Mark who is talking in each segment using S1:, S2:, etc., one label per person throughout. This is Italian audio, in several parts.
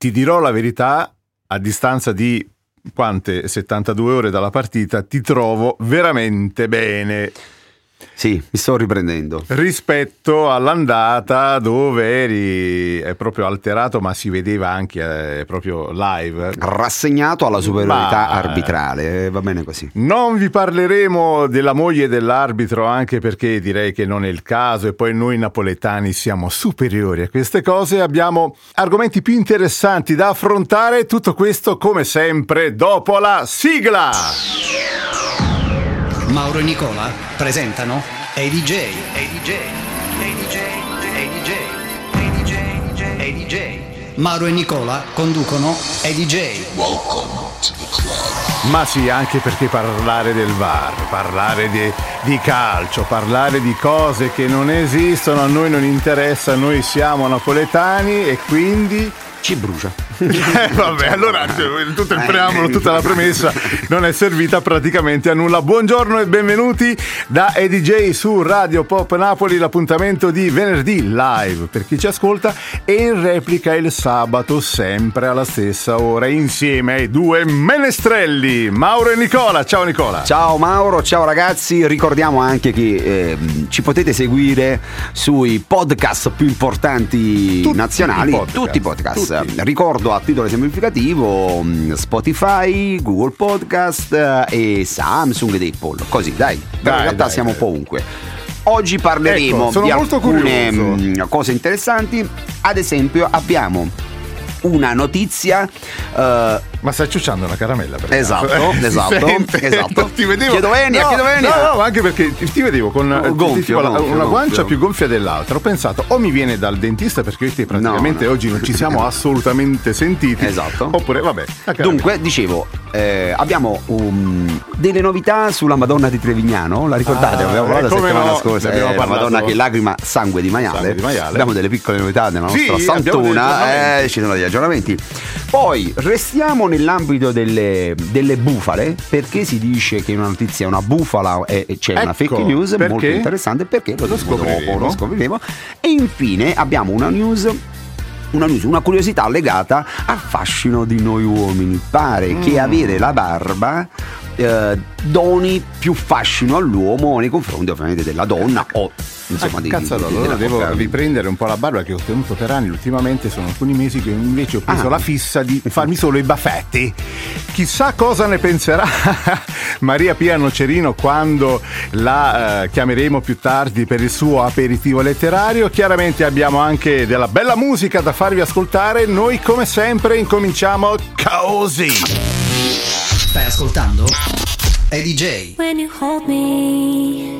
S1: ti dirò la verità, a distanza di quante 72 ore dalla partita, ti trovo veramente bene.
S2: Sì, mi sto riprendendo.
S1: Rispetto all'andata dove eri è proprio alterato, ma si vedeva anche eh, proprio live.
S2: Rassegnato alla superiorità
S1: Ma-
S2: arbitrale, eh, va bene così.
S1: Non vi parleremo della moglie dell'arbitro anche perché direi che non è il caso e poi noi napoletani siamo superiori a queste cose, abbiamo argomenti più interessanti da affrontare, tutto questo come sempre dopo la sigla.
S3: Mauro e Nicola presentano ADJ. ADJ. ADJ. ADJ. ADJ. ADJ. Mauro e Nicola conducono ADJ.
S1: Ma sì, anche perché parlare del VAR, parlare di, di calcio, parlare di cose che non esistono a noi non interessa, noi siamo napoletani e quindi
S2: Ci brucia.
S1: Eh, vabbè, allora cioè, tutto il preambolo, tutta la premessa non è servita praticamente a nulla. Buongiorno e benvenuti da EDJ su Radio Pop Napoli, l'appuntamento di venerdì live per chi ci ascolta e in replica il sabato sempre alla stessa ora insieme ai due menestrelli, Mauro e Nicola. Ciao Nicola.
S2: Ciao Mauro, ciao ragazzi, ricordiamo anche che ehm, ci potete seguire sui podcast più importanti
S1: Tutti
S2: nazionali,
S1: i podcast.
S2: tutti i podcast.
S1: Tutti.
S2: Ricordo a titolo esemplificativo mh, Spotify, Google Podcast eh, e Samsung ed Apple. Così, dai,
S1: Dai,
S2: in realtà
S1: dai,
S2: siamo
S1: dai.
S2: ovunque. Oggi parleremo
S1: Ecco,
S2: di alcune
S1: curioso.
S2: mh, cose interessanti. Ad esempio, abbiamo una notizia eh,
S1: Ma stai ciucciando una caramella per?
S2: Esatto,
S1: Eh,
S2: esatto,
S1: sente.
S2: esatto.
S1: Ti vedevo.
S2: Chiedo venia,
S1: no,
S2: chiedo venia.
S1: No, no, anche perché ti ti vedevo con eh,
S2: gonfio,
S1: la-
S2: gonfio,
S1: una
S2: gonfio.
S1: guancia più gonfia dell'altra. Ho pensato o mi viene dal dentista perché io te praticamente
S2: No, no.
S1: oggi non ci siamo assolutamente sentiti.
S2: Esatto.
S1: Oppure, vabbè.
S2: Dunque, dicevo, eh, abbiamo um, delle novità sulla Madonna di Trevignano. La ricordate?
S1: Ah,
S2: Abbiamo parlato la
S1: eh,
S2: settimana scorsa.
S1: abbiamo
S2: eh, la. Madonna che lacrima sangue di maiale.
S1: Sangue di maiale.
S2: Abbiamo delle piccole novità nella
S1: Sì,
S2: nostra santuna.
S1: aggiornamenti.
S2: Eh, ci sono degli aggiornamenti. Poi restiamo nell'ambito delle, delle bufale, perché si dice che una notizia è una bufala e c'è una
S1: Ecco,
S2: fake news
S1: perché?
S2: molto interessante perché lo,
S1: Lo scopriremo.
S2: dopo, lo scopriremo. E infine abbiamo una news una news, una curiosità legata al fascino di noi uomini. Pare che
S1: Mm.
S2: avere la barba eh, doni più fascino all'uomo nei confronti ovviamente della donna o insomma
S1: Ah,
S2: di,
S1: cazzo,
S2: di-
S1: allora,
S2: di-
S1: devo riprendere un po' la barba che ho tenuto per anni. Ultimamente sono alcuni mesi che invece ho preso
S2: Ah.
S1: la fissa di farmi solo i baffetti. Chissà cosa ne penserà Maria Pia Nocerino quando la eh, chiameremo più tardi per il suo aperitivo letterario. Chiaramente abbiamo anche della bella musica da farvi ascoltare. Noi, come sempre, incominciamo così.
S3: Stai ascoltando ADJ.
S4: When you hold me,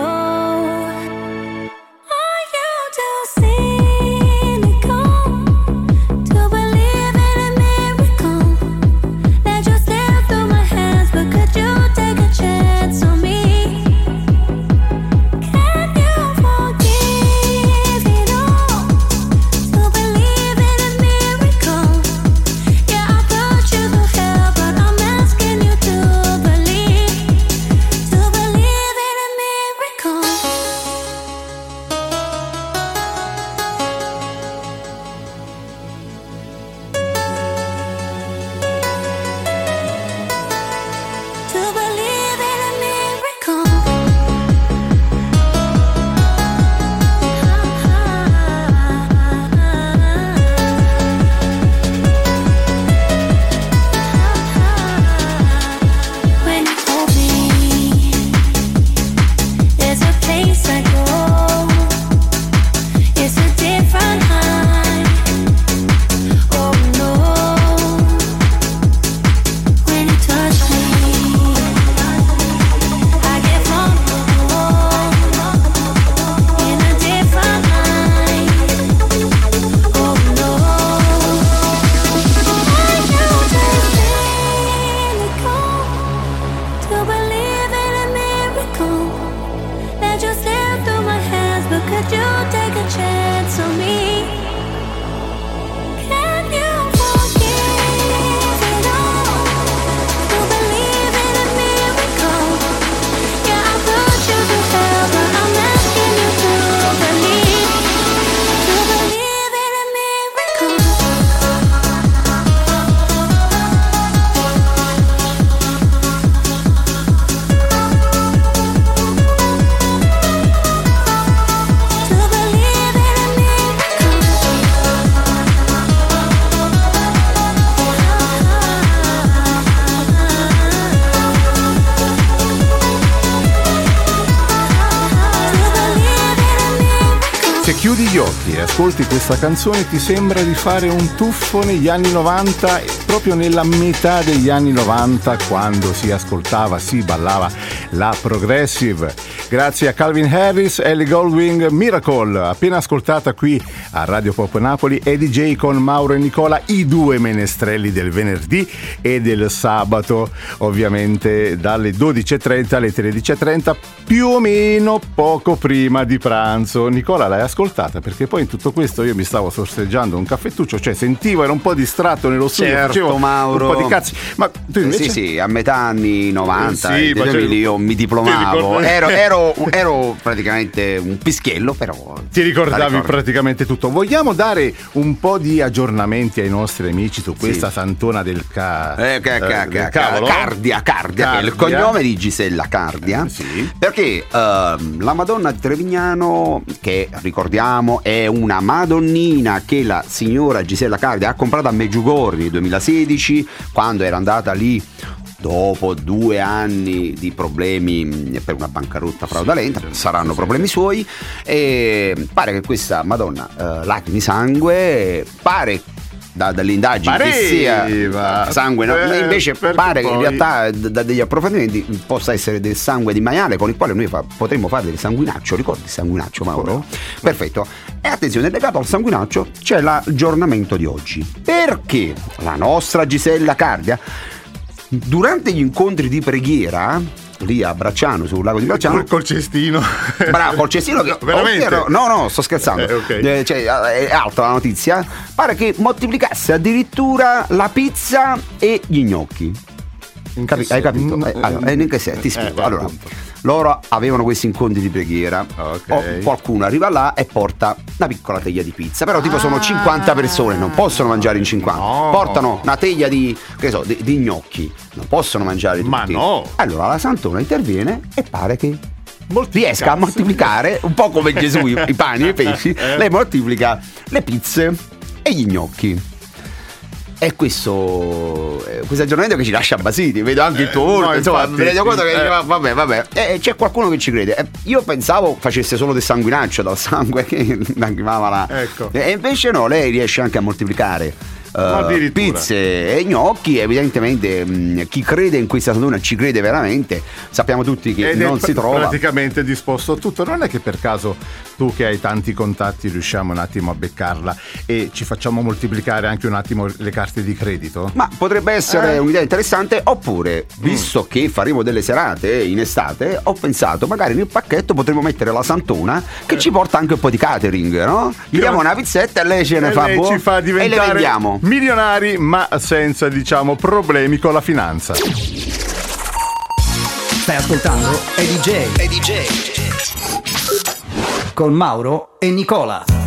S1: Ascolti questa canzone ti sembra di fare un tuffo negli anni 90, e proprio nella metà degli anni 90 quando si ascoltava, si ballava la progressive. Grazie a Calvin Harris, Ellie Goldwing, Miracle, appena ascoltata qui a Radio Pop Napoli e DJ con Mauro e Nicola, i due menestrelli del venerdì e del sabato, ovviamente dalle 12.30 alle 13.30, più o meno poco prima di pranzo. Nicola l'hai ascoltata perché poi in tutto questo io mi stavo sorseggiando un caffettuccio, cioè sentivo, ero un po' distratto nello studio,
S2: Certo,
S1: facevo
S2: Mauro.
S1: un po' di cazzi. Ma tu invece...
S2: Sì, sì, a metà anni 90
S1: Eh, sì,
S2: eh, lì, io mi diplomavo. Ero, ero- ero praticamente un pischiello, però.
S1: Ti ricordavi praticamente tutto. Vogliamo dare un po' di aggiornamenti ai nostri amici su questa
S2: Sì.
S1: santona del, ca-
S2: Eh, ca- ca-
S1: eh, del
S2: ca-
S1: cavolo?
S2: Cardia, Cardia, che è il
S1: Cardia.
S2: cognome di Gisella Cardia.
S1: Sì.
S2: Perché ehm, la Madonna di Trevignano, che ricordiamo è una Madonnina che la signora Gisella Cardia ha comprato a Meggiugorri nel 2016, quando era andata lì dopo due anni di problemi mh, per una bancarotta fraudolenta, saranno problemi suoi, e pare che questa Madonna, eh, lacrime sangue, pare da- dalle indagini che sia
S1: Pareva.
S2: sangue, no?
S1: Eh,
S2: invece pare che in
S1: poi-
S2: realtà da degli approfondimenti possa essere del sangue di maiale con il quale noi fa- potremmo fare del sanguinaccio, ricordi il sanguinaccio Mauro? Perfetto. E attenzione, legato al sanguinaccio c'è l'aggiornamento di oggi. Perché la nostra Gisella Cardia durante gli incontri di preghiera lì a Bracciano, sul lago di Bracciano,
S1: Col, col cestino.
S2: Bravo, col cestino che
S1: No, veramente?
S2: ovvero- no, no, sto scherzando.
S1: Eh, ok.
S2: Eh, cioè, è alta la notizia. Pare che moltiplicasse addirittura la pizza e gli gnocchi. Capi- hai capito?
S1: Mm,
S2: Eh, allora,
S1: eh,
S2: eh, in che senso? Ti
S1: eh,
S2: spiego. allora,
S1: appunto.
S2: Loro avevano questi incontri di preghiera.
S1: Ok.
S2: O qualcuno arriva là e porta una piccola teglia di pizza. Però, tipo, sono
S1: Ah.
S2: 50 persone, non possono mangiare in 50.
S1: No.
S2: Portano una teglia di, che so, di, di gnocchi, non possono mangiare tutti.
S1: Ma no.
S2: Allora la Santona interviene e pare che riesca a moltiplicare un po' come Gesù i i pani e i pesci
S1: Eh.
S2: lei moltiplica le pizze e gli gnocchi e questo eh, questo aggiornamento che ci lascia basiti vedo anche il tuo
S1: Eh,
S2: volto
S1: no,
S2: insomma mi rendo conto che
S1: eh.
S2: va- vabbè vabbè. E c'è qualcuno che ci crede. Io pensavo facesse solo del sanguinaccio dal sangue che arrivava là
S1: Ecco.
S2: e invece no lei riesce anche a moltiplicare eh,
S1: Addirittura.
S2: pizze e gnocchi evidentemente mh, chi crede in questa santona ci crede veramente sappiamo tutti che
S1: Ed
S2: non si
S1: pr-
S2: trova
S1: praticamente disposto a tutto. Non è che per caso tu che hai tanti contatti riusciamo un attimo a beccarla e ci facciamo moltiplicare anche un attimo le carte di credito?
S2: Ma potrebbe essere
S1: Eh.
S2: un'idea interessante, oppure, visto che faremo delle serate in estate, ho pensato magari nel pacchetto potremmo mettere la Santona che ci porta anche un po' di catering, no? Gli diamo una pizzetta e lei ce ne
S1: E
S2: fa boh,
S1: fa
S2: e le vendiamo.
S1: Milionari ma senza diciamo problemi con la finanza.
S3: Stai ascoltando Eddie J
S5: Eddie J.
S3: con Mauro e Nicola.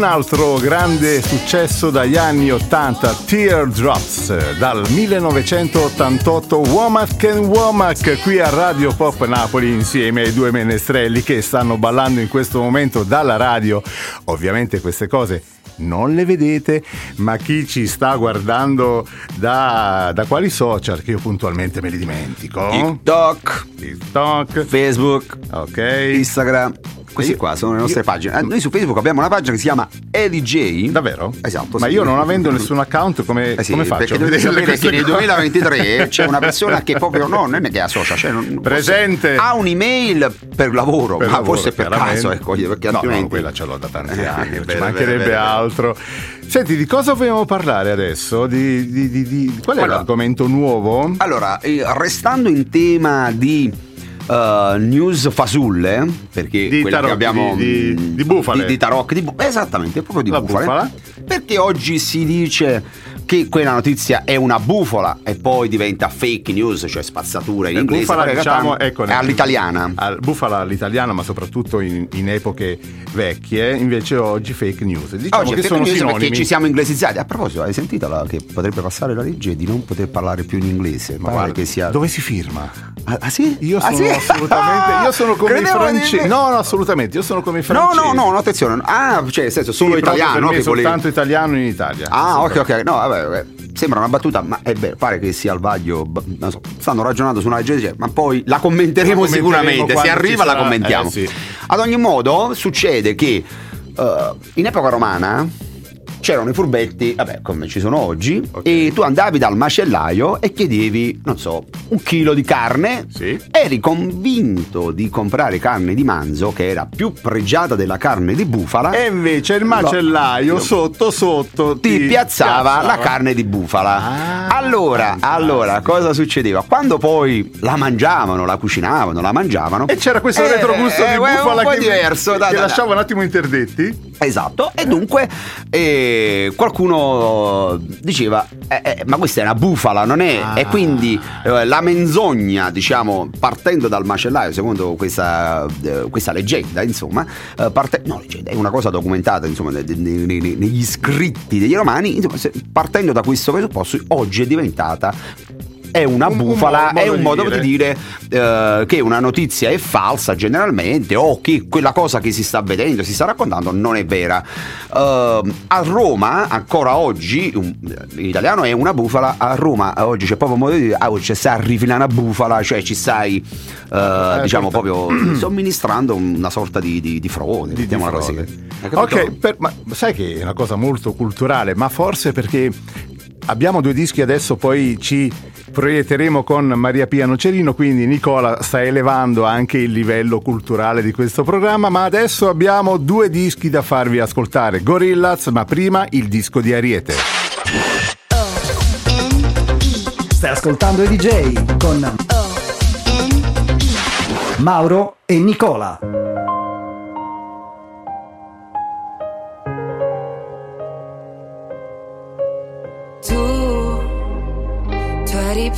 S1: Un altro grande successo dagli anni 80, Teardrops, dal 1988, Womack and Womack, qui a Radio Pop Napoli insieme ai due menestrelli che stanno ballando in questo momento dalla radio. Ovviamente queste cose non le vedete, ma chi ci sta guardando da, da quali social, che io puntualmente me li dimentico.
S2: TikTok,
S1: TikTok,
S2: Facebook,
S1: ok.
S2: Instagram. Queste
S1: Io-
S2: qua sono le nostre pagine. Eh, Noi su Facebook abbiamo una pagina che si chiama EDJ.
S1: Davvero?
S2: Esatto.
S1: Ma
S2: sì.
S1: io non avendo nessun account, come,
S2: Eh sì,
S1: come faccio?
S2: perché dovete sapere che nel
S1: cose?
S2: 2023 c'è una persona che proprio no, non è che associa, cioè non-
S1: Presente.
S2: ha un'email per lavoro,
S1: Per
S2: ma
S1: lavoro,
S2: forse per caso, ecco, perché
S1: no,
S2: altrimenti
S1: no, quella ce l'ho da tanti
S2: Eh,
S1: anni, non ci
S2: bene,
S1: mancherebbe
S2: bene, bene.
S1: altro. Senti, di cosa vogliamo parlare adesso? Di, di- di- di- qual è
S2: Allora-
S1: l'argomento nuovo?
S2: Allora, eh, restando in tema di eh, news fasulle, perché
S1: Di
S2: quelle
S1: tarocchi,
S2: che abbiamo
S1: di-
S2: mh,
S1: di bufale.
S2: di, di tarocchi, di bu- esattamente, proprio di
S1: La
S2: bufale.
S1: bufala?
S2: Perché oggi si dice che quella notizia è una bufola e poi diventa fake news, cioè spazzatura in
S1: Eh,
S2: inglese.
S1: bufala, diciamo, ecco,
S2: all'italiana.
S1: al- bufala all'italiana, ma soprattutto in, in epoche vecchie, invece oggi fake news. Diciamo
S2: Oggi
S1: che
S2: fake
S1: sono
S2: news
S1: sinonimi.
S2: perché ci siamo inglesizzati. A proposito, hai sentito la- che potrebbe passare la legge di non poter parlare più in inglese?
S1: Ma guarda,
S2: che sia.
S1: Dove si firma?
S2: Ah, ah, sì?
S1: Io
S2: Ah,
S1: sono
S2: sì?
S1: assolutamente. Io sono come i
S2: Credevo di-
S1: francesi. No, no, assolutamente. Io sono come i francesi.
S2: no, no, no, attenzione. Ah, cioè, nel senso, solo
S1: Sì,
S2: italiano, che volevi-
S1: soltanto italiano in Italia.
S2: Ah, ok, ok. No, vabbè, vabbè. Sembra una battuta, ma è vero, pare che sia al vaglio. so, stanno ragionando su una legge, ma poi la commenteremo,
S1: La commenteremo
S2: sicuramente. Se arriva, la
S1: sarà.
S2: commentiamo.
S1: Eh, sì.
S2: Ad ogni modo, succede che eh, in epoca romana c'erano i furbetti, vabbè, come ci sono oggi,
S1: Ok.
S2: e tu andavi dal macellaio e chiedevi, non so, un chilo di carne.
S1: Sì.
S2: Eri convinto di comprare carne di manzo, che era più pregiata della carne di bufala.
S1: E invece il macellaio sotto sotto
S2: ti piazzava la carne di bufala.
S1: Ah,
S2: allora, allora, cosa succedeva? Quando poi la mangiavano, la cucinavano, la mangiavano.
S1: E c'era questo
S2: eh,
S1: retrogusto
S2: eh,
S1: di
S2: eh,
S1: bufala
S2: un po'
S1: che,
S2: diverso,
S1: che
S2: da- da- da-
S1: lasciava un attimo interdetti.
S2: Esatto, e dunque eh, qualcuno diceva, eh, eh, ma questa è una bufala, non è?
S1: Ah.
S2: E quindi eh, la menzogna, diciamo, partendo dal macellaio, secondo questa, eh, questa leggenda, insomma, eh, parte- no, leggenda, è una cosa documentata, insomma, ne- ne- ne- ne- negli scritti degli romani, insomma, se- partendo da questo presupposto, oggi è diventata... È una
S1: Un- un
S2: bufala, è
S1: modo
S2: un
S1: di
S2: modo
S1: dire.
S2: di dire eh, che una notizia è falsa generalmente o che quella cosa che si sta vedendo, si sta raccontando non è vera. Eh, a Roma, ancora oggi, un- in italiano è una bufala, a Roma oggi c'è proprio un modo di dire, ah, ci stai a rifilare una bufala, cioè ci stai, eh, diciamo,
S1: certo.
S2: proprio somministrando una sorta di, di, di frode,
S1: Di- di
S2: così.
S1: frode.
S2: Capito?
S1: Ok, per- ma sai che è una cosa molto culturale, ma forse perché abbiamo due dischi adesso, poi ci proietteremo con Maria Pia Nocerino, quindi Nicola sta elevando anche il livello culturale di questo programma, ma adesso abbiamo due dischi da farvi ascoltare, Gorillaz, ma prima il disco di Ariete.
S3: Stai ascoltando i DJ con Mauro e Nicola.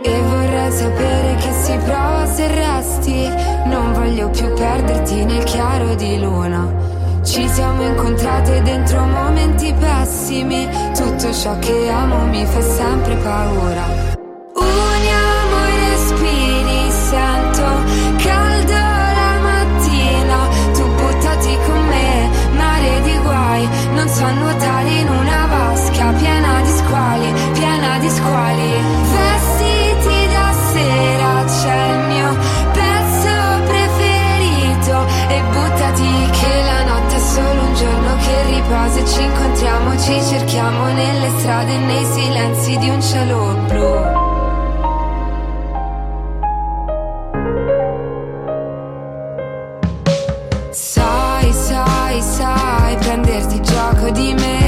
S5: E vorrei sapere che si prova se resti. Non voglio più perderti nel chiaro di luna. Ci siamo incontrate dentro momenti pessimi. Tutto ciò che amo mi fa sempre paura. Uniamo i respiri, sento caldo la mattina. Tu buttati con me, mare di guai. Non so nuotare in una vasca piena di squali, piena di squali. Ci incontriamo, ci cerchiamo nelle strade nei silenzi di un cielo blu. Sai, sai, sai prenderti gioco di me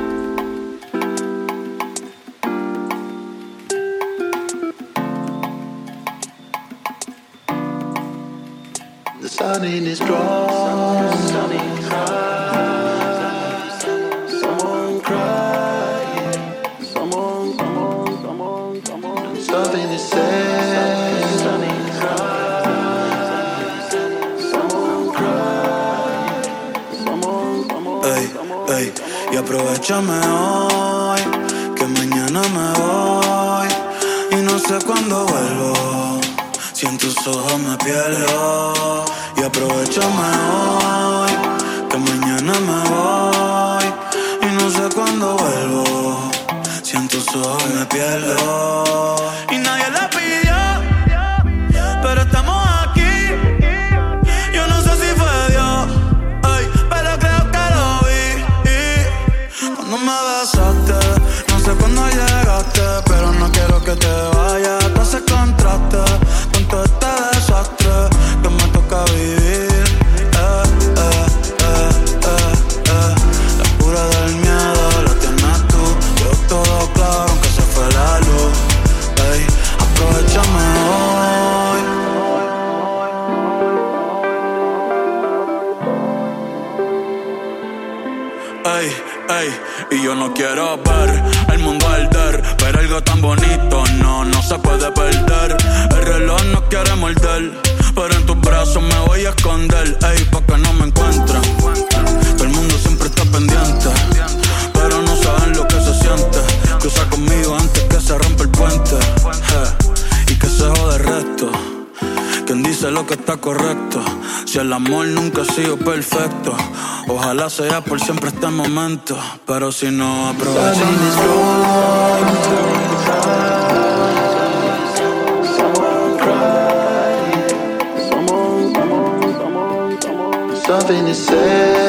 S6: The sun in is strong.
S7: Y aprovechame hoy, que mañana me voy y no sé cuándo vuelvo. Si en tus ojos me pierdo aprovechame hoy, que mañana me voy y no sé cuándo vuelvo. Si en tus ojos me pierdo y nadie la pidió, pero estamos aquí. Yo no sé si fue Dios, pero creo que lo vi. Cuando me besaste, no sé cuándo llegaste, pero no quiero que te vayas. Lo que está correcto. Si el amor nunca ha sido perfecto, ojalá sea por siempre este momento. Pero si no aprovechamos.
S6: Something.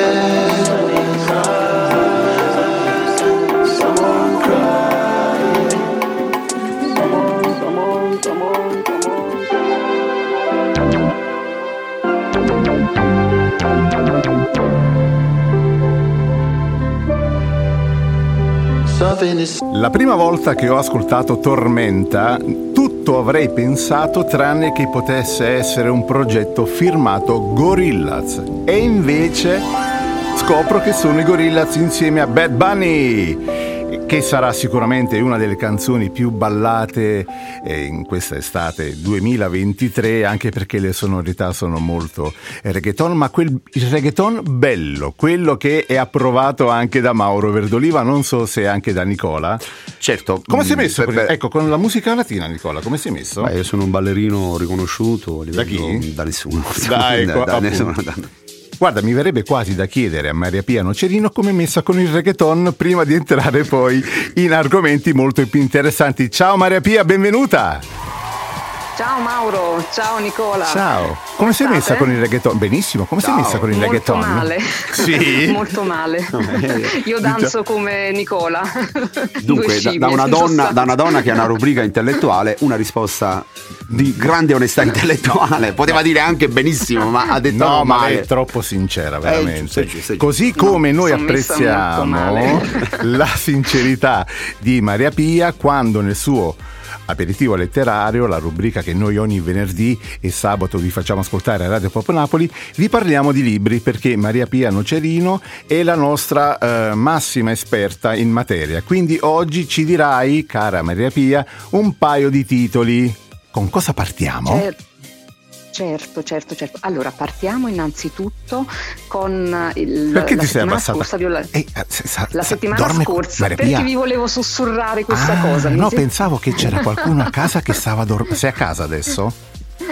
S1: La prima volta che ho ascoltato Tormenta, tutto avrei pensato tranne che potesse essere un progetto firmato Gorillaz. E invece scopro che sono i Gorillaz insieme a Bad Bunny, che sarà sicuramente una delle canzoni più ballate eh, in questa estate 2023, anche perché le sonorità sono molto reggaeton, ma quel, il reggaeton bello, quello che è approvato anche da Mauro Verdoliva, non so se anche da Nicola.
S2: Certo.
S1: Come si è
S2: mm,
S1: messo?
S2: per-
S1: per- ecco, con la musica latina, Nicola, come si è messo?
S2: Beh, io sono un ballerino riconosciuto a
S1: Da
S2: livello-
S1: chi?
S2: Da nessuno.
S1: Da, ecco,
S2: Da- da nessuno, da-
S1: Guarda, mi verrebbe quasi da chiedere a Maria Pia Nocerino come è messa con il reggaeton prima di entrare poi in argomenti molto più interessanti. Ciao Maria Pia, benvenuta!
S8: Ciao Mauro, ciao Nicola.
S1: Ciao, come sei
S8: state?
S1: messa con il reggaeton? Benissimo, come sei
S2: Ciao.
S1: messa con il
S8: Molto
S1: reggaeton?
S8: male.
S1: Sì.
S8: Molto male. Io danzo come Nicola.
S2: Dunque, da, da una donna, da una donna che ha una rubrica intellettuale, una risposta di grande onestà intellettuale. Poteva dire anche benissimo, ma ha detto
S1: No, ma
S2: male.
S1: è troppo sincera, veramente.
S2: giusto, è giusto, è giusto.
S1: Così come noi
S8: messa molto
S1: apprezziamo la sincerità di Maria Pia quando nel suo aperitivo letterario, la rubrica che noi ogni venerdì e sabato vi facciamo ascoltare a Radio Pop Napoli, vi parliamo di libri perché Maria Pia Nocerino è la nostra eh, massima esperta in materia. Quindi oggi ci dirai, cara Maria Pia, un paio di titoli. Con cosa partiamo?
S8: Cer- Certo, certo, certo. Allora, partiamo innanzitutto con il,
S1: Perché
S8: la
S1: ti sei
S8: settimana scorsa. vi ho la-
S1: Ehi, eh, se- sa-
S8: la settimana
S1: dorme-
S8: scorsa,
S1: Maria
S8: perché
S1: Pia.
S8: vi volevo sussurrare questa
S1: Ah,
S8: cosa.
S1: No,
S8: si-
S1: pensavo che c'era qualcuno a casa che stava dormendo. Sei a casa adesso?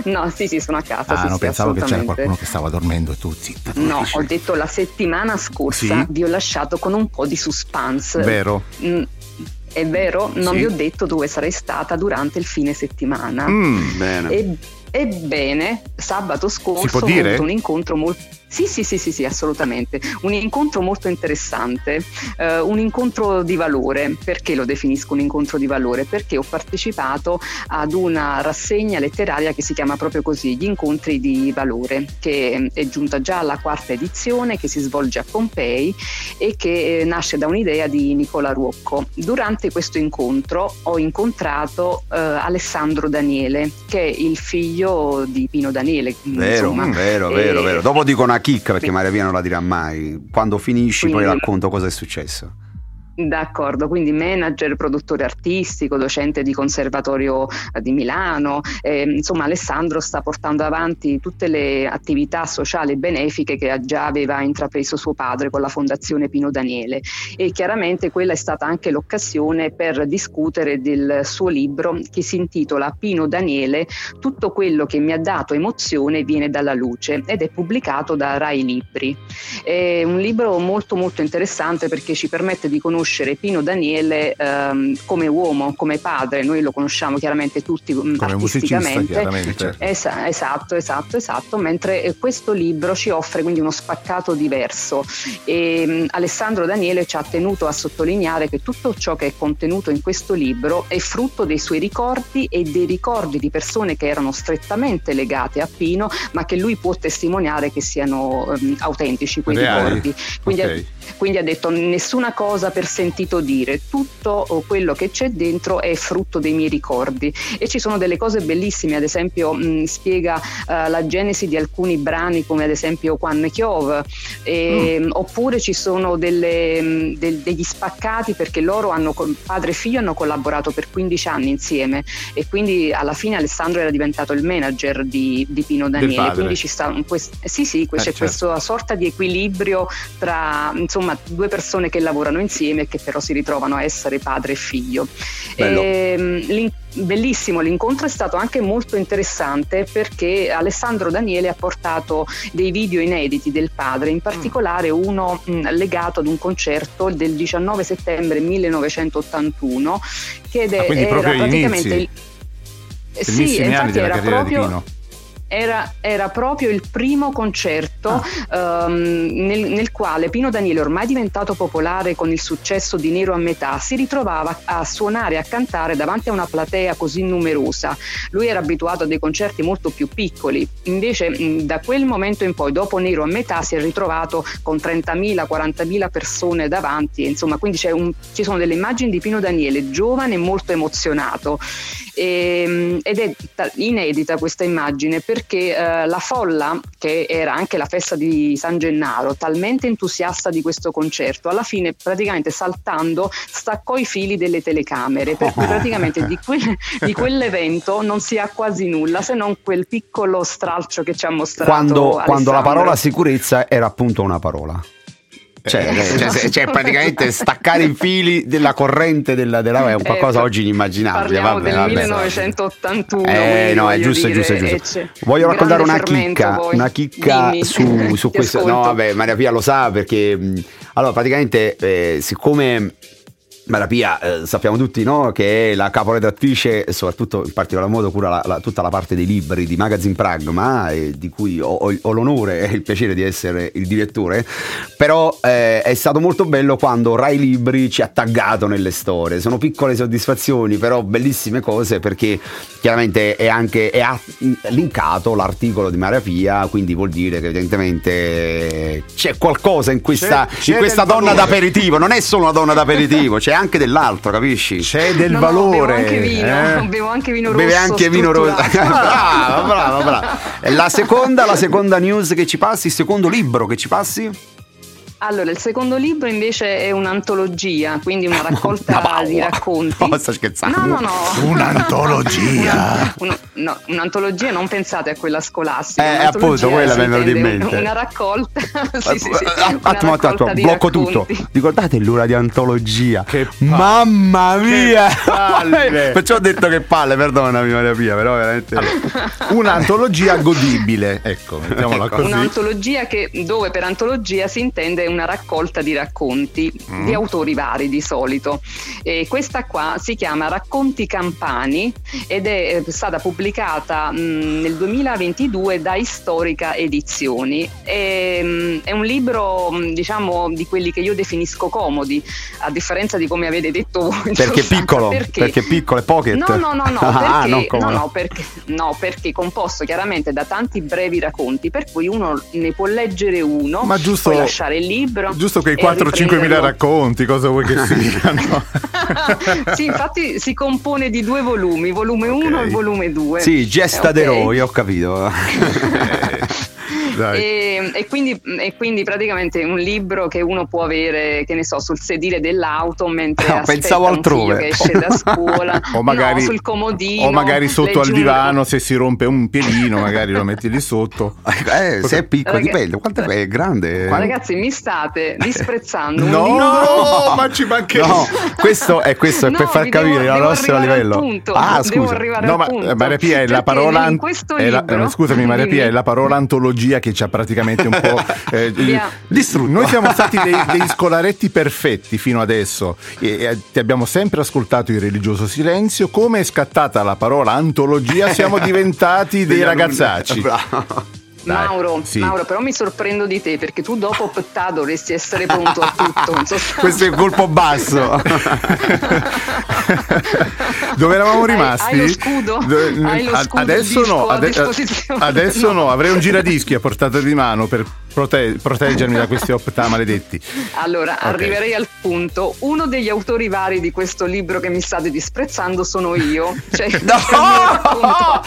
S8: No, sì, sì, sono a casa.
S1: Ah,
S8: sì,
S1: no,
S8: sì,
S1: pensavo che c'era qualcuno che stava dormendo e tu zitta.
S8: No, ho detto la settimana scorsa
S1: Sì?
S8: vi ho lasciato con un po' di suspense.
S1: Vero?
S8: Mm, è vero, non
S1: Sì.
S8: vi ho detto dove sarei stata durante il fine settimana.
S1: Mm,
S2: Bene.
S8: E- ebbene, sabato scorso ho avuto un incontro molto. Sì, sì, sì, sì, sì, assolutamente. Un incontro molto interessante, eh, un incontro di valore. Perché lo definisco un incontro di valore? Perché ho partecipato ad una rassegna letteraria che si chiama proprio così, gli incontri di valore, che è giunta già alla quarta edizione, che si svolge a Pompei e che eh, nasce da un'idea di Nicola Ruocco. Durante questo incontro ho incontrato eh, Alessandro Daniele, che è il figlio di Pino Daniele.
S2: Vero,
S8: insomma.
S2: vero,
S8: E-
S2: vero, vero. Dopo dico una chicca perché Maria Pia non la dirà mai. Quando finisci poi
S8: Quindi-
S2: racconto cosa è successo.
S8: D'accordo, quindi manager, produttore artistico, docente di conservatorio eh, di Milano, eh, insomma Alessandro sta portando avanti tutte le attività sociali e benefiche che già aveva intrapreso suo padre con la Fondazione Pino Daniele e chiaramente quella è stata anche l'occasione per discutere del suo libro che si intitola Pino Daniele, tutto quello che mi ha dato emozione viene dalla luce ed è pubblicato da Rai Libri. È un libro molto molto interessante perché ci permette di conoscere Pino Daniele ehm, come uomo, come padre, noi lo conosciamo chiaramente tutti mm,
S1: Come
S8: artisticamente.
S1: chiaramente.
S8: Esa- esatto, esatto, esatto, mentre eh, questo libro ci offre quindi uno spaccato diverso e mh, Alessandro Daniele ci ha tenuto a sottolineare che tutto ciò che è contenuto in questo libro è frutto dei suoi ricordi e dei ricordi di persone che erano strettamente legate a Pino ma che lui può testimoniare che siano ehm, autentici quei
S1: Reali.
S8: ricordi. Quindi,
S1: Ok.
S8: Quindi ha detto nessuna cosa per sentito dire, tutto quello che c'è dentro è frutto dei miei ricordi. E ci sono delle cose bellissime, ad esempio mh, spiega eh, la genesi di alcuni brani come ad esempio Quan Chiov, e, oppure ci sono delle, mh, del- degli spaccati perché loro hanno, padre e figlio hanno collaborato per 15 anni insieme. E quindi alla fine Alessandro era diventato il manager di, di Pino Daniele, quindi ci sta un quest- sì sì,
S1: Eh,
S8: c'è
S1: certo.
S8: questa sorta di equilibrio tra insomma due persone che lavorano insieme e che però si ritrovano a essere padre e figlio.
S2: Bello.
S8: Ehm, l'in- bellissimo, l'incontro è stato anche molto interessante perché Alessandro Daniele ha portato dei video inediti del padre, in particolare uno mh, legato ad un concerto del 19 settembre 1981 che ed
S1: Ah,
S8: è- era praticamente
S1: inizi.
S8: il sì, infatti era proprio
S1: Pino.
S8: Era, era proprio il primo concerto
S1: Ah.
S8: ehm, nel, nel quale Pino Daniele, ormai diventato popolare con il successo di Nero a metà, si ritrovava a suonare e a cantare davanti a una platea così numerosa. Lui era abituato a dei concerti molto più piccoli, invece da quel momento in poi, dopo Nero a metà, si è ritrovato con 30.000, 40.000 persone davanti, insomma, quindi c'è un- ci sono delle immagini di Pino Daniele giovane e molto emozionato. E, ed è ta- inedita questa immagine perché eh, la folla, che era anche la festa di San Gennaro, talmente entusiasta di questo concerto, alla fine praticamente saltando staccò i fili delle telecamere, per cui praticamente di, que- di quell'evento non si ha quasi nulla se non quel piccolo stralcio che ci ha mostrato
S2: Quando, quando la parola sicurezza era appunto una parola. Cioè,
S1: Eh,
S2: cioè, cioè, praticamente staccare i fili della corrente della, della è un qualcosa
S8: Eh,
S2: oggi inimmaginabile. Vabbè,
S8: del
S2: vabbè.
S8: 1981.
S2: Eh no, è giusto, è
S8: dire,
S2: giusto, è giusto.
S8: e c'è
S2: Voglio raccontare una chicca,
S8: poi.
S2: una chicca
S8: Dimmi.
S2: su, su questo.
S8: ascolto.
S2: No, vabbè, Maria Pia lo sa perché mh, allora praticamente eh, siccome Maria Pia, eh, sappiamo tutti no, che è la caporedattrice, soprattutto in particolar modo cura la- la- tutta la parte dei libri di Magazine Pragma, e di cui ho, ho- ho l'onore e il piacere di essere il direttore. Però eh, è stato molto bello quando Rai Libri ci ha taggato nelle storie. Sono piccole soddisfazioni, però bellissime cose perché chiaramente è anche è linkato l'articolo di Maria Pia, quindi vuol dire che evidentemente c'è qualcosa in questa,
S1: C'è- c'è
S2: in questa donna
S1: valore.
S2: d'aperitivo. Non è solo una donna d'aperitivo, c'è anche dell'altro, capisci?
S1: C'è del
S8: No, no,
S1: valore.
S8: bevo anche vino,
S1: eh?
S8: bevo anche vino rosso.
S2: Beve anche vino rosso. brava, brava, brava. La seconda, la seconda news che ci passi, il secondo libro che ci passi?
S8: Allora, il secondo libro invece è un'antologia, quindi una raccolta
S2: Ma
S8: di
S2: va.
S8: racconti.
S2: No, sto scherzando.
S8: No, no, no.
S1: Un'antologia.
S8: Una- no, un'antologia, non pensate a quella scolastica.
S2: Eh, appunto, quella mi è venuta in mente.
S8: Una raccolta. sì, sì, sì,
S2: Eh, attimo, attimo,
S8: raccolta
S2: attimo,
S8: di
S2: blocco tutto. Ricordate l'ora di antologia?
S1: Che palle.
S2: Mamma mia!
S1: palle.
S2: Perciò ho detto che palle, perdonami Maria Pia, però veramente.
S1: Un'antologia godibile, ecco, mettiamola
S2: Ecco.
S1: così.
S8: Un'antologia che, dove per antologia si intende una raccolta di racconti
S2: Mm.
S8: di autori vari di solito. E questa qua si chiama Racconti Campani ed è eh, stata pubblicata mh, nel 2022 da Istorica Edizioni. E, mh, è un libro, mh, diciamo, di quelli che io definisco comodi, a differenza di come avete detto voi.
S2: Perché piccolo?
S8: Perché?
S2: Perché piccolo, è pocket?
S8: No, no, no, no,
S2: Ah,
S8: perché,
S2: no,
S8: no, perché, no, perché è composto chiaramente da tanti brevi racconti, per cui uno ne può leggere uno,
S1: Ma giusto-
S8: poi lasciare il libro.
S1: Giusto quei
S8: e
S1: 4-5 mila racconti, cosa vuoi che siano?
S8: sì, infatti si compone di due volumi, volume 1 e volume 2.
S2: Sì, gesta
S8: Eh,
S2: d'eroi, ho capito.
S8: E, e quindi, e quindi praticamente un libro che uno può avere, che ne so, sul sedile dell'auto mentre
S2: No,
S8: aspetta
S2: pensavo
S8: un
S2: altrove.
S8: figlio che esce da scuola,
S1: O magari,
S8: no, sul comodino,
S1: o magari sotto al divano se si rompe un piedino, magari lo metti lì sotto.
S2: Eh, se è piccolo,
S8: Raga-
S2: dipende. Quanto è grande?
S8: Ma ragazzi, mi state disprezzando
S1: No,
S8: libro.
S1: ma ci mancherebbe.
S2: No, questo è, questo è
S8: No,
S2: per far capire la
S8: devo
S2: nostra
S8: arrivare al
S2: livello.
S8: punto,
S2: Ah,
S8: devo
S2: scusa.
S8: arrivare
S1: No,
S8: al
S1: ma
S8: punto.
S1: Maria Pia è la parola
S8: in questo
S1: è la- scusami Maria Pia è la parola antologia che ci ha praticamente un po' eh.
S2: Distrutto.
S1: Noi siamo stati dei, dei scolaretti perfetti fino adesso e, e ti abbiamo sempre ascoltato in religioso silenzio. Come è scattata la parola antologia siamo diventati dei ragazzacci.
S2: Bravo.
S1: Dai,
S8: Mauro,
S1: sì.
S8: Mauro, però mi sorprendo di te perché tu dopo Ptà dovresti essere pronto a tutto.
S2: Questo è il colpo basso.
S1: Dove eravamo
S8: Hai-
S1: rimasti?
S8: hai lo scudo?
S1: Do-
S8: Hai lo scudo,
S1: adesso no, ade- adesso. No. avrei un giradischi a portata di mano per prote- proteggermi da questi optà maledetti.
S8: Allora,
S1: Ok.
S8: arriverei al punto. Uno degli autori vari di questo libro che mi state disprezzando sono io. Cioè, racconto.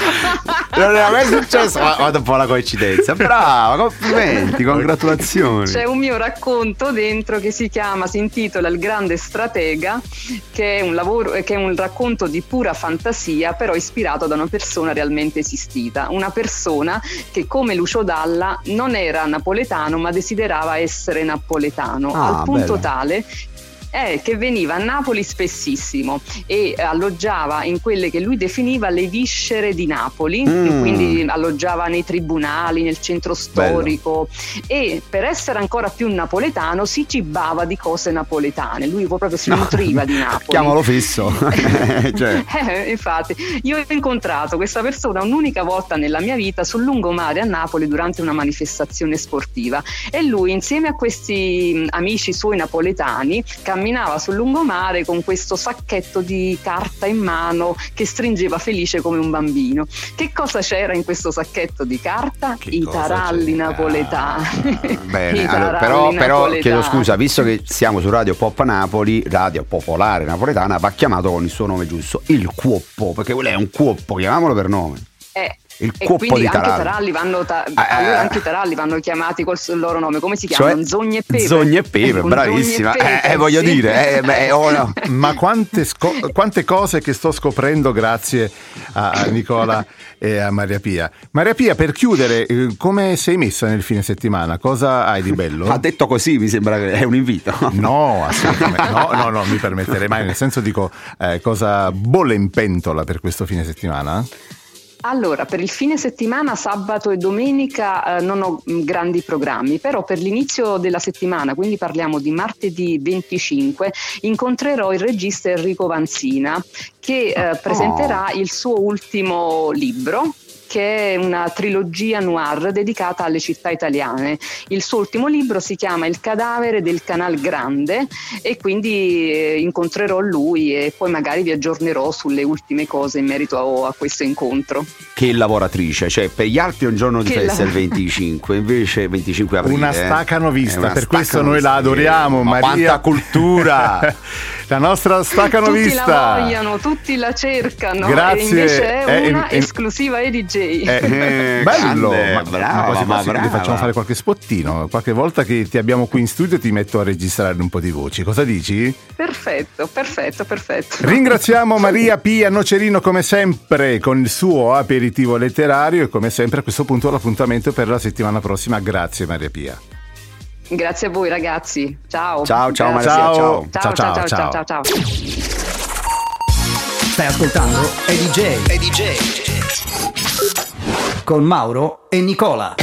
S2: Non era mai successo. Ma guarda un po' la coincidenza. Brava, complimenti, congratulazioni.
S8: C'è un mio racconto dentro che si chiama, si intitola Il grande stratega, che è un lavoro, eh, che è un racconto di pura fantasia, però ispirato da una persona realmente esistita. Una persona che, come Lucio Dalla, non era napoletano, ma desiderava essere napoletano,
S2: Ah,
S8: al punto
S2: bello.
S8: tale è che veniva a Napoli spessissimo e alloggiava in quelle che lui definiva le viscere di Napoli,
S2: Mm.
S8: quindi alloggiava nei tribunali, nel centro storico e per essere ancora più napoletano si cibava di cose napoletane, lui proprio si nutriva di Napoli.
S2: Chiamalo fisso. Cioè,
S8: Eh, infatti, io ho incontrato questa persona un'unica volta nella mia vita sul lungomare a Napoli durante una manifestazione sportiva e lui insieme a questi amici suoi napoletani camminava sul lungomare con questo sacchetto di carta in mano che stringeva felice come un bambino. Che cosa c'era in questo sacchetto di carta?
S1: Che
S8: I taralli napoletani.
S2: Bene,
S8: I
S2: allora, però, però chiedo scusa, visto che siamo su Radio Pop Napoli, Radio Popolare Napoletana, va chiamato con il suo nome giusto, il Cuoppo, perché quello è un cuoppo, chiamiamolo per nome.
S8: Eh,
S2: Il
S8: e
S2: cuoppo
S8: quindi
S2: di
S8: anche i
S2: taralli.
S8: taralli vanno ta-
S2: Eh,
S8: allora
S2: eh.
S8: anche i taralli vanno chiamati col loro nome come si chiamano?
S2: Cioè,
S8: Zogni e pepe
S2: Zogni e pepe, bravissima.
S8: E
S2: Eh,
S8: pepe,
S2: eh, voglio
S8: sì.
S2: dire, eh, beh, oh, no.
S1: Ma quante, sco- quante cose che sto scoprendo grazie a, a Nicola e a Maria Pia. Maria Pia, per chiudere, eh, come sei messa nel fine settimana? Cosa hai di bello?
S2: Ha detto così, mi sembra che è un invito.
S1: No, assolutamente. No, no, no, mi permetterei mai. Nel senso dico, eh, cosa bolle in pentola per questo fine settimana?
S8: Allora, per il fine settimana, sabato e domenica, eh, non ho mh, grandi programmi, però per l'inizio della settimana, quindi parliamo di martedì 25, incontrerò il regista Enrico Vanzina che eh, presenterà il suo ultimo libro che è una trilogia noir dedicata alle città italiane. Il suo ultimo libro si chiama Il cadavere del Canal Grande e quindi eh, incontrerò lui e poi magari vi aggiornerò sulle ultime cose in merito a, a questo incontro.
S2: Che lavoratrice, cioè per gli altri è un giorno di
S8: Che
S2: festa
S8: la-
S2: il 25, invece 25 aprile.
S1: Una
S2: eh,
S1: stacanovista,
S2: è una
S1: per questo noi la adoriamo,
S2: Ma
S1: Maria.
S2: quanta cultura!
S1: la nostra
S8: Tutti
S1: stacanovista.
S8: la vogliono, tutti la cercano
S1: Grazie.
S8: e invece è
S1: Eh,
S8: una
S1: eh,
S8: esclusiva EDJ.
S1: Eh,
S2: Eh,
S1: bello,
S2: grande,
S1: ma,
S2: brava,
S1: ma quasi
S2: ma
S1: quasi
S2: brava.
S1: ti facciamo fare qualche spottino. Qualche volta che ti abbiamo qui in studio ti metto a registrare un po' di voci. Cosa dici?
S8: Perfetto, perfetto, perfetto.
S1: Ringraziamo Maria Pia Nocerino come sempre con il suo aperitivo letterario e come sempre a questo punto l'appuntamento per la settimana prossima. Grazie Maria Pia.
S8: Grazie a voi ragazzi. Ciao.
S2: Ciao, ciao,
S8: Grazie.
S2: Maria,
S1: Ciao.
S8: Ciao, ciao, ciao,
S1: ciao,
S8: ciao, ciao, ciao.
S3: Stai ascoltando EDJ con Mauro e Nicola.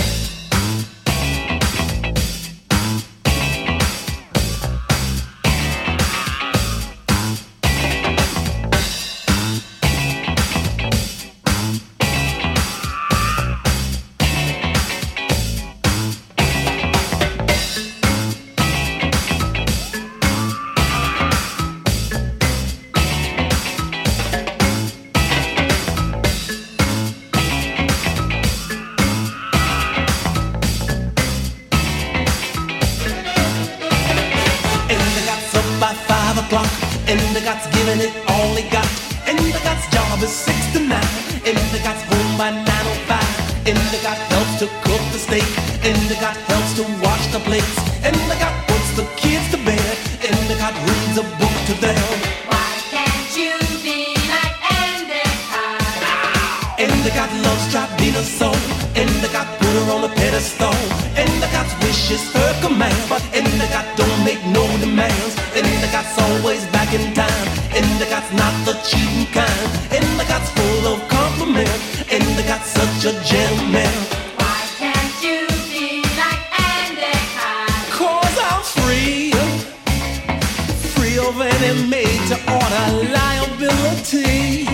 S9: Of made to order liabilities.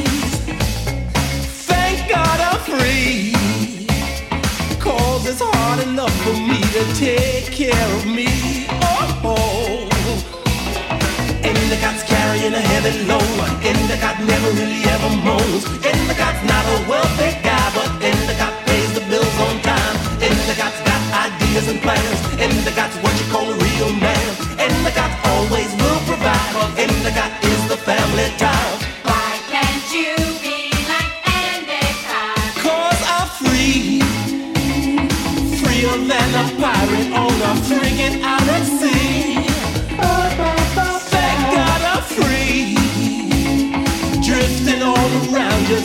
S9: Thank God I'm free. Cause it's hard enough for me to take care of me. Oh, oh. Endicott's carrying a heavy load. Endicott never really ever moans. Endicott's not a wealthy guy, but Endicott pays the bills on time. Endicott's got ideas and plans. Endicott's what you call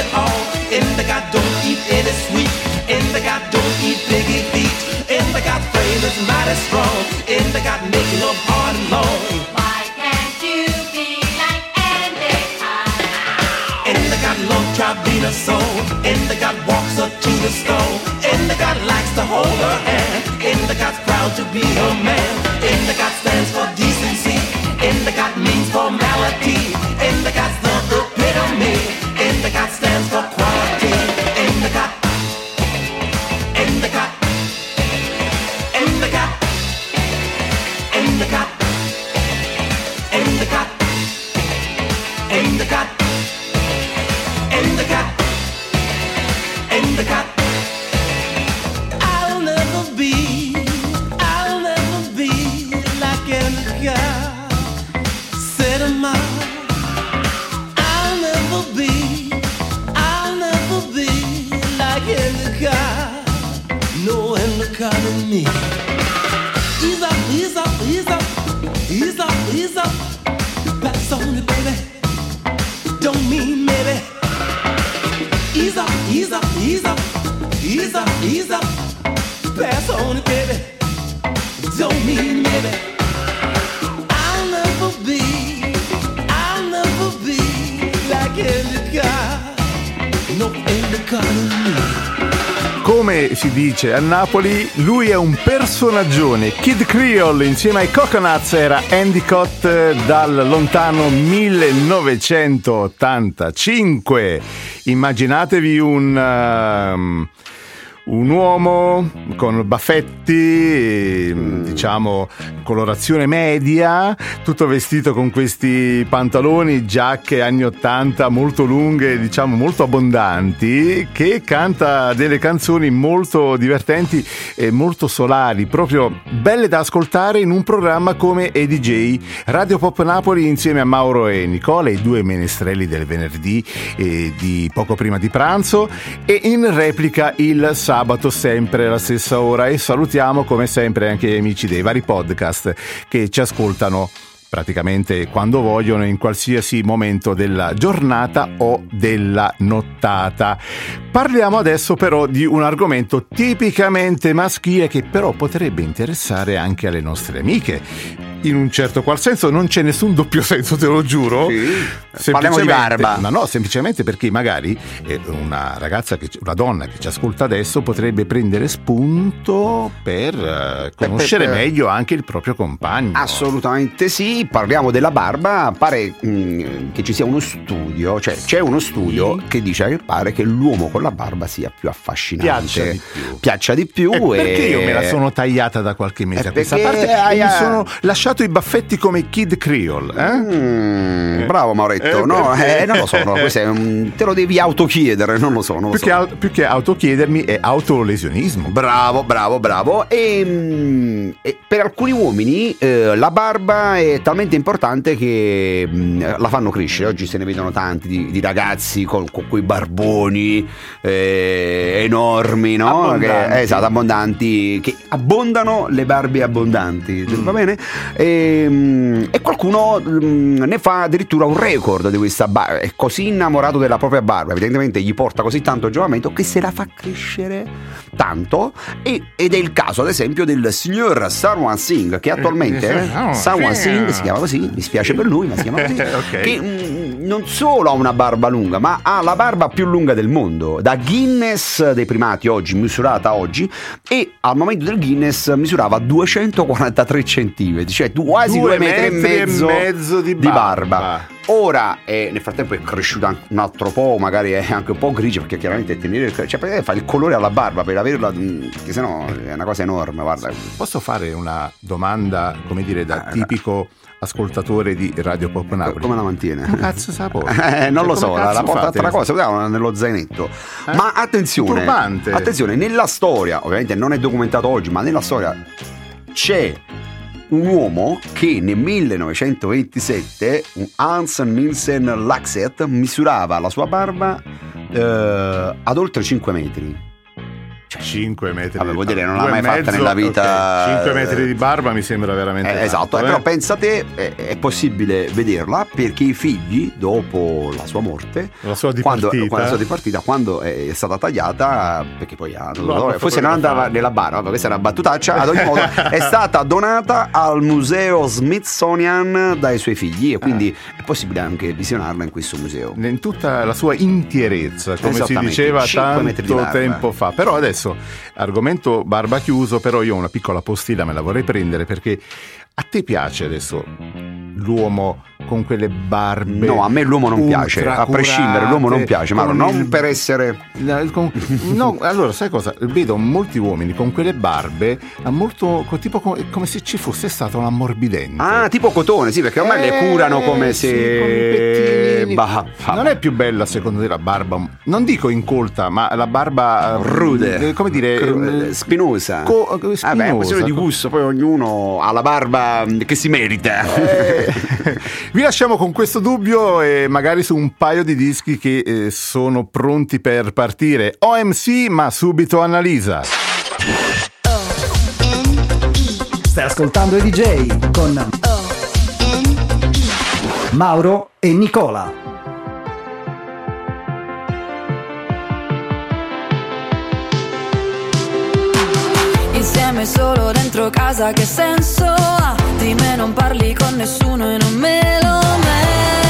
S9: it all. In the God don't eat any sweet. In the God don't eat biggie feet. In the God frame is mighty strong. In the God making them hard and long.
S4: Why can't you be like Andy
S9: In the God love Tribina soul. In the God walks up to the stone. In the God likes to hold her hand. In the God's proud to be her man. In
S1: the God Dice a Napoli, lui è un personaggione. Kid Creole insieme ai Coconuts era Endicott eh, dal lontano 1985. Immaginatevi un... ehm, un uomo con baffetti, ehm, diciamo colorazione media, tutto vestito con questi pantaloni, giacche anni 80 molto lunghe, diciamo molto abbondanti, che canta delle canzoni molto divertenti e molto solari, proprio belle da ascoltare in un programma come EDJ Radio Pop Napoli insieme a Mauro e Nicola, i due menestrelli del venerdì eh, di poco prima di pranzo e in replica il sabato sempre alla stessa ora e salutiamo come sempre anche gli amici dei vari podcast che ci ascoltano praticamente quando vogliono in qualsiasi momento della giornata o della nottata. Parliamo adesso però di un argomento tipicamente maschile che però potrebbe interessare anche alle nostre amiche. In un certo qual senso non c'è nessun doppio senso, te lo giuro.
S2: Sì. Parliamo di barba.
S1: Ma no, semplicemente perché magari eh, una ragazza, che, una donna che ci ascolta adesso potrebbe prendere spunto per eh, conoscere
S2: per-
S1: meglio anche il proprio compagno.
S2: Assolutamente sì, parliamo della barba, pare mm, che ci sia uno studio, cioè c'è uno studio
S1: Sì.
S2: che dice che pare che l'uomo con la barba sia più affascinante.
S1: Piaccia di più.
S2: Piaccia di più
S1: E perché
S2: e-
S1: io me la sono tagliata da qualche mese
S2: Eh,
S1: a questa
S2: perché
S1: parte e mi sono lasciato i baffetti come Kid Creole. Eh?
S2: Mm, bravo Mauretto,
S1: Eh,
S2: no,
S1: perché?
S2: eh, non lo so, no, questo è un- te lo devi autochiedere, non lo so, non lo
S1: Più,
S2: so.
S1: che, al- più che autochiedermi è autolesionismo.
S2: Bravo, bravo, bravo. E, mm, e per alcuni uomini eh, la barba è talmente importante che mm, la fanno crescere. Oggi se ne vedono tanti di, di ragazzi con, con quei barboni eh, enormi, no?
S1: Abbondanti.
S2: Che, esatto, abbondanti, che abbondano le barbe abbondanti,
S1: Mm.
S2: va bene? E, mm, e qualcuno mm, ne fa addirittura un record di questa barba. È così innamorato della propria barba, evidentemente gli porta così tanto giovamento che se la fa crescere tanto. E- ed è il caso, ad esempio, del signor Sarwan Singh, che attualmente
S1: eh,
S2: eh,
S1: Sarwan
S2: Sarwan
S1: Singh.
S2: Si chiama così, mi spiace per lui, ma si chiama così.
S1: Ok.
S2: Che mm, non solo ha una barba lunga, ma ha la barba più lunga del mondo. Da Guinness dei primati oggi, misurata oggi, e al momento del Guinness misurava 243 centimetri, cioè quasi
S1: Due
S2: metri, e
S1: metri e
S2: mezzo,
S1: mezzo di barba.
S2: Ora, eh, nel frattempo è cresciuto anche un altro po', magari è anche un po' grigio, perché chiaramente tenere il, cioè, fa il colore alla barba per averla, mm, perché sennò è una cosa enorme, guarda.
S1: Posso fare una domanda, come dire, da
S2: Eh,
S1: tipico ascoltatore di Radio Pop Napoli?
S2: Come la mantiene?
S1: Come cazzo sa poi?
S2: Eh, non
S1: Cioè,
S2: lo so, la, la porta altra cosa, vediamo nello zainetto.
S1: Eh?
S2: Ma attenzione,
S1: Turbante.
S2: attenzione, nella storia, ovviamente non è documentato oggi, ma nella storia c'è un uomo che nel 1927, un Hans Nielsen Laxet, misurava la sua barba eh, ad oltre 5 metri.
S1: 5 metri.
S2: Vabbè,
S1: di
S2: vuol dire, non l'ha mai fatta nella vita.
S1: ok. 5 metri di barba mi sembra veramente.
S2: Eh,
S1: tanto,
S2: esatto, eh,
S1: eh.
S2: però pensate, è, è possibile vederla perché i figli, dopo la sua morte,
S1: La sua
S2: quando,
S1: dipartita.
S2: quando, la sua dipartita, quando è stata tagliata, perché poi ha-
S1: Lo hanno
S2: forse non andava nella barba, questa è una battutaccia, ad ogni modo è stata donata al museo Smithsonian dai suoi figli e quindi
S1: Ah.
S2: è possibile anche visionarla in questo museo.
S1: in tutta la sua intierezza, come si diceva
S2: 5 metri di
S1: tanto tempo fa. Però adesso, argomento barba chiuso, però io ho una piccola postilla, me la vorrei prendere perché a te piace adesso l'uomo con quelle barbe?
S2: No, a me l'uomo non piace, a prescindere l'uomo non piace, ma non
S1: il-
S2: per essere...
S1: con- no, allora sai cosa? Vedo molti uomini con quelle barbe, molto, tipo co- come se ci fosse stato un ammorbidente.
S2: Ah, tipo cotone, sì, perché ormai le
S1: Eh,
S2: curano come
S1: sì,
S2: se...
S1: pettinini.
S2: Bah, bah.
S1: Non è più bella secondo te la barba? Non dico incolta, ma la barba eh,
S2: rude,
S1: eh, come dire,
S2: Cru-
S1: eh,
S2: spinosa.
S1: co- eh,
S2: Vabbè, è
S1: spinosa,
S2: questione di gusto, poi ognuno ha la barba mm, che si merita.
S1: Eh, Vi lasciamo con questo dubbio e magari su un paio di dischi che eh, sono pronti per partire. OMC, ma subito Annalisa.
S3: Stai ascoltando i DJ con Mauro e Nicola.
S10: insieme solo dentro casa, che senso ha? Di me non parli con nessuno e non me lo merito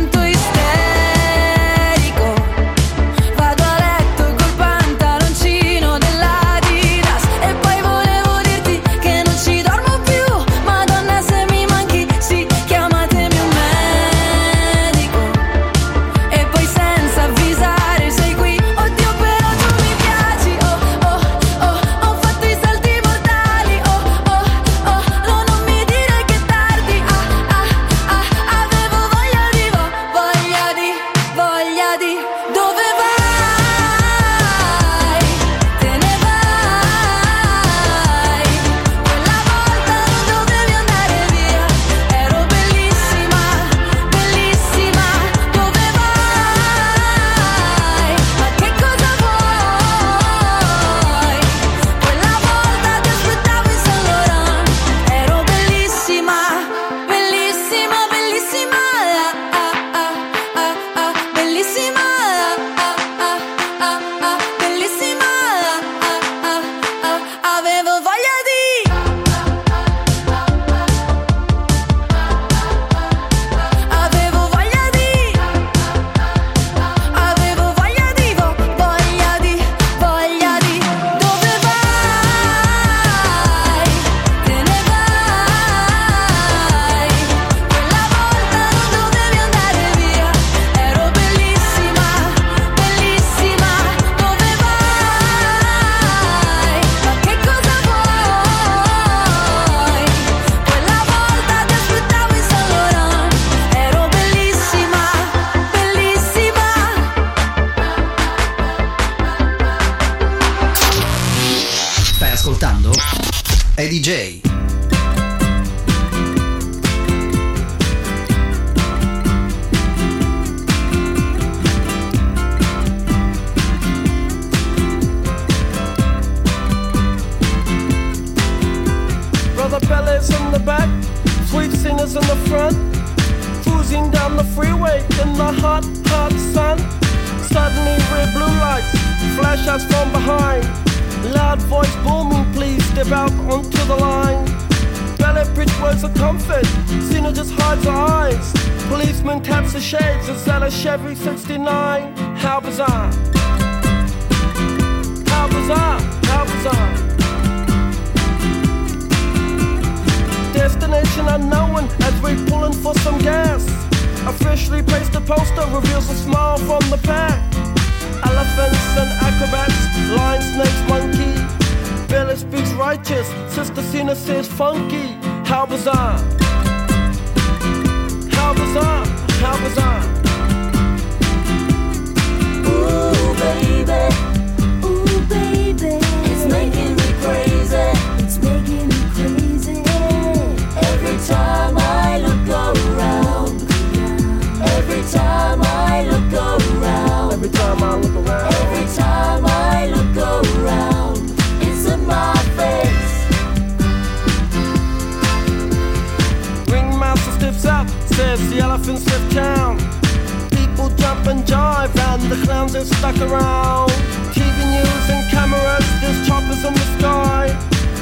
S11: are stuck around. TV news and cameras, there's choppers in the sky.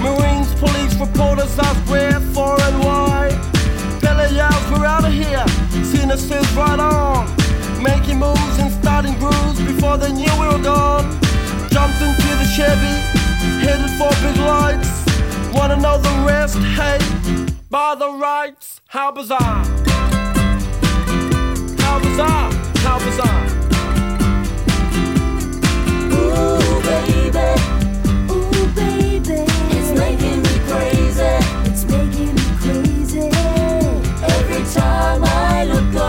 S11: Marines, police, reporters ask where, for and why. Billy yells, we're out of here. Says right on. Making moves and starting grooves before they knew we were gone. Jumped into the Chevy, headed for big lights. Wanna know the rest? Hey, by the rights, how bizarre. How bizarre, how bizarre.
S12: Time I look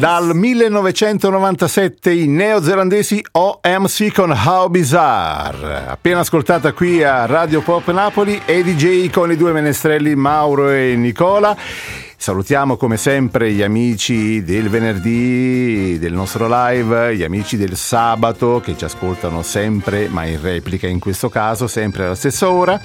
S1: Dal 1997 i neozelandesi OMC con How Bizarre. Appena ascoltata qui a Radio Pop Napoli e DJ con i due menestrelli Mauro e Nicola. Salutiamo come sempre gli amici del venerdì del nostro live, gli amici del sabato che ci ascoltano sempre, ma in replica in questo caso, sempre alla stessa ora,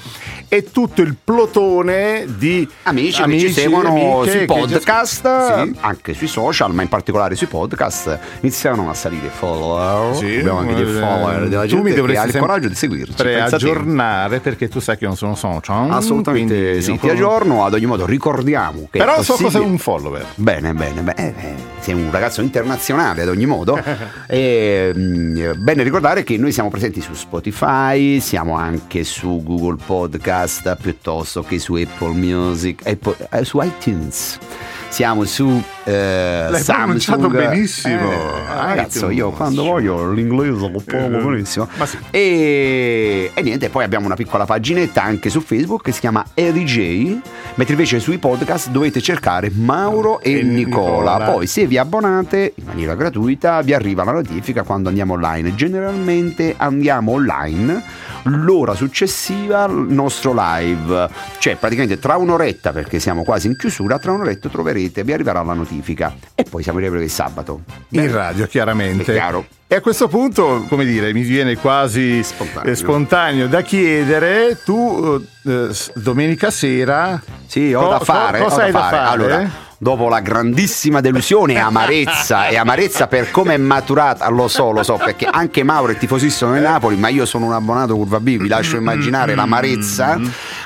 S1: e tutto il plotone di
S2: Amici, che ci seguono
S1: amiche
S2: sui
S1: che
S2: podcast,
S1: Sì.
S2: anche sui social, ma in particolare sui podcast, iniziano a salire i follower.
S1: Sì,
S2: Abbiamo anche dei
S1: eh,
S2: follower della
S1: tu
S2: gente
S1: mi
S2: che
S1: dovresti
S2: ha il coraggio di seguirci.
S1: aggiornare perché tu sai che non sono social.
S2: Assolutamente sì, ti aggiorno, ad ogni modo ricordiamo che
S1: Però so cos'è un follower.
S2: Bene, bene, bene. Eh, eh, sei un ragazzo internazionale ad ogni modo. e, mm, bene ricordare che noi siamo presenti su Spotify, siamo anche su Google Podcast piuttosto che su Apple Music, Apple- eh, su iTunes. Siamo su eh,
S1: L'hai
S2: Samsung.
S1: benissimo.
S2: Eh, ragazzo, io quando voglio l'inglese lo parlo
S1: Eh,
S2: benissimo.
S1: sì.
S2: E, e niente, poi abbiamo una piccola paginetta anche su Facebook che si chiama EDJ, mentre invece sui podcast dovete cercare Mauro e,
S1: E
S2: Nicola.
S1: Nicola.
S2: Poi se vi abbonate in maniera gratuita vi arriva la notifica quando andiamo online. Generalmente andiamo online l'ora successiva al nostro live, cioè praticamente tra un'oretta perché siamo quasi in chiusura, tra un'oretta troverete, vi arriverà la notifica e poi siamo in il sabato.
S1: In radio, chiaramente.
S2: È chiaro.
S1: E a questo punto, come dire, mi viene quasi
S2: Spontaneo.
S1: eh, spontaneo da chiedere, tu eh, domenica sera...
S2: Sì, ho
S1: co-
S2: da
S1: co-
S2: fare.
S1: cosa
S2: ho
S1: hai
S2: da
S1: da
S2: fare.
S1: fare?
S2: Allora, dopo la grandissima delusione e amarezza, e amarezza per come è maturata, lo so, lo so, perché anche Mauro è tifosissimo del Napoli, ma io sono un abbonato curva B, vi lascio immaginare l'amarezza.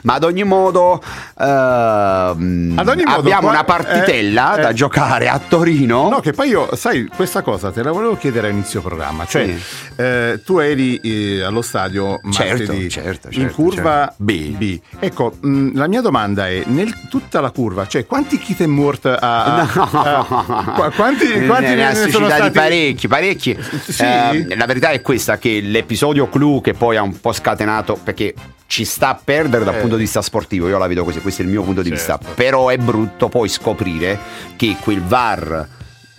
S2: Ma ad ogni modo, ehm,
S1: Ad ogni modo,
S2: abbiamo
S1: qua-
S2: una partitella
S1: eh,
S2: da
S1: eh.
S2: giocare a Torino.
S1: No, che poi io, sai, questa cosa te la volevo chiedere a inizio programma. Cioè,
S2: Sì.
S1: eh, tu eri eh, allo stadio
S2: Certo,
S1: martedì
S2: certo,
S1: in
S2: certo,
S1: curva
S2: certo. B.
S1: Ecco, mh, la mia domanda è: nel tutta la curva, cioè, quanti kit and mort ha- ha- qua- quanti, quanti
S2: ne, ne
S1: sono stati?
S2: parecchi, parecchi.
S1: Sì?
S2: Eh, la verità è questa: che l'episodio clou che poi ha un po' scatenato perché ci sta a perdere dal
S1: Eh.
S2: punto di vista sportivo, io la vedo così, questo è il mio punto di
S1: Certo.
S2: vista. Però è brutto poi scoprire che quel VAR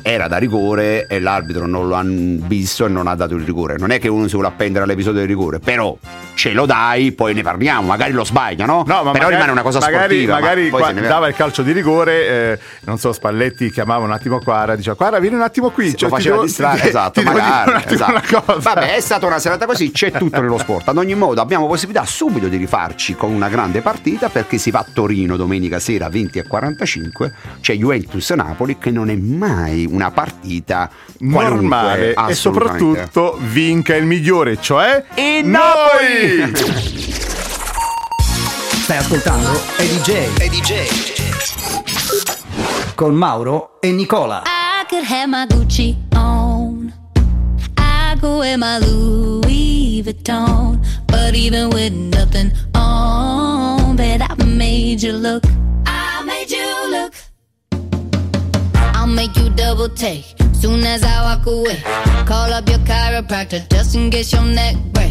S2: era da rigore e l'arbitro non lo ha visto e non ha dato il rigore. Non è che uno si vuole appendere all'episodio del rigore, però ce lo dai, poi ne parliamo, magari lo sbaglia, no?
S1: No, ma
S2: Però
S1: magari,
S2: rimane una cosa
S1: magari,
S2: sportiva. ma
S1: magari
S2: poi
S1: qua-
S2: se ne-
S1: dava il calcio di rigore, eh, non so, Spalletti chiamava un attimo Quara, diceva Quara vieni un attimo qui.
S2: lo
S1: cioè, ti
S2: faceva
S1: devo-
S2: distrarre,
S1: ti-
S2: esatto,
S1: ti
S2: magari. esatto. Vabbè, è stata una serata così, c'è tutto nello sport. Ad ogni modo, abbiamo possibilità subito di rifarci con una grande partita perché si va a Torino domenica sera 20 e 45. C'è Juventus-Napoli che non è mai una partita
S1: normale e soprattutto vinca il migliore, cioè
S2: Il
S1: noi!
S3: Stai ascoltando EDJ. Con Mauro e Nicola.
S4: I could have my Gucci on. I go wear my Louis Vuitton. But even with nothing on, bet I made you look. I made you look. I'll make you double take soon as I walk away. Call up your chiropractor just in case your neck break.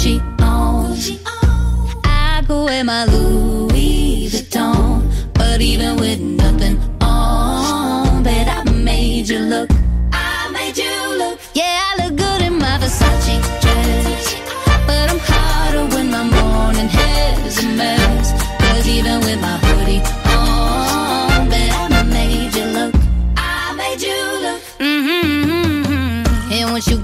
S4: Gucci on. I go wear my Louis Vuitton. But even with nothing on, bet I made you look.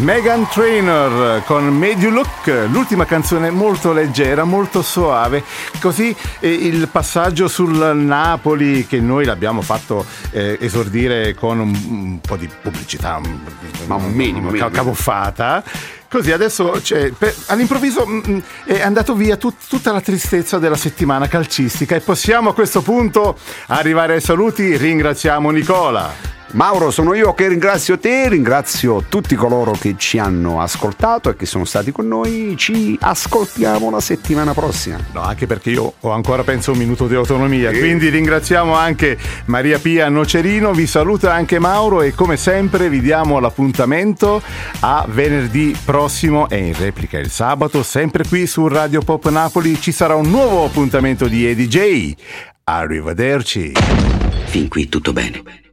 S1: Megan Trainor con Made You Look, l'ultima canzone molto leggera, molto soave, così eh, il passaggio sul Napoli che noi l'abbiamo fatto eh, esordire con un, un po' di pubblicità, un-
S2: Ma un minimo,
S1: ca-
S2: minimo.
S1: camuffata. Così adesso cioè, per- all'improvviso mm, mm, è andato via tut- tutta la tristezza della settimana calcistica e possiamo a questo punto arrivare ai saluti. Ringraziamo Nicola.
S2: Mauro, sono io che ringrazio te, ringrazio tutti coloro che ci hanno ascoltato e che sono stati con noi. Ci ascoltiamo la settimana prossima.
S1: No, anche perché io ho ancora penso un minuto di autonomia, quindi ringraziamo anche Maria Pia Nocerino, vi saluta anche Mauro e come sempre vi diamo l'appuntamento a venerdì prossimo e in replica il sabato, sempre qui su Radio Pop Napoli ci sarà un nuovo appuntamento di EDJ. Arrivederci.
S2: Fin qui tutto bene.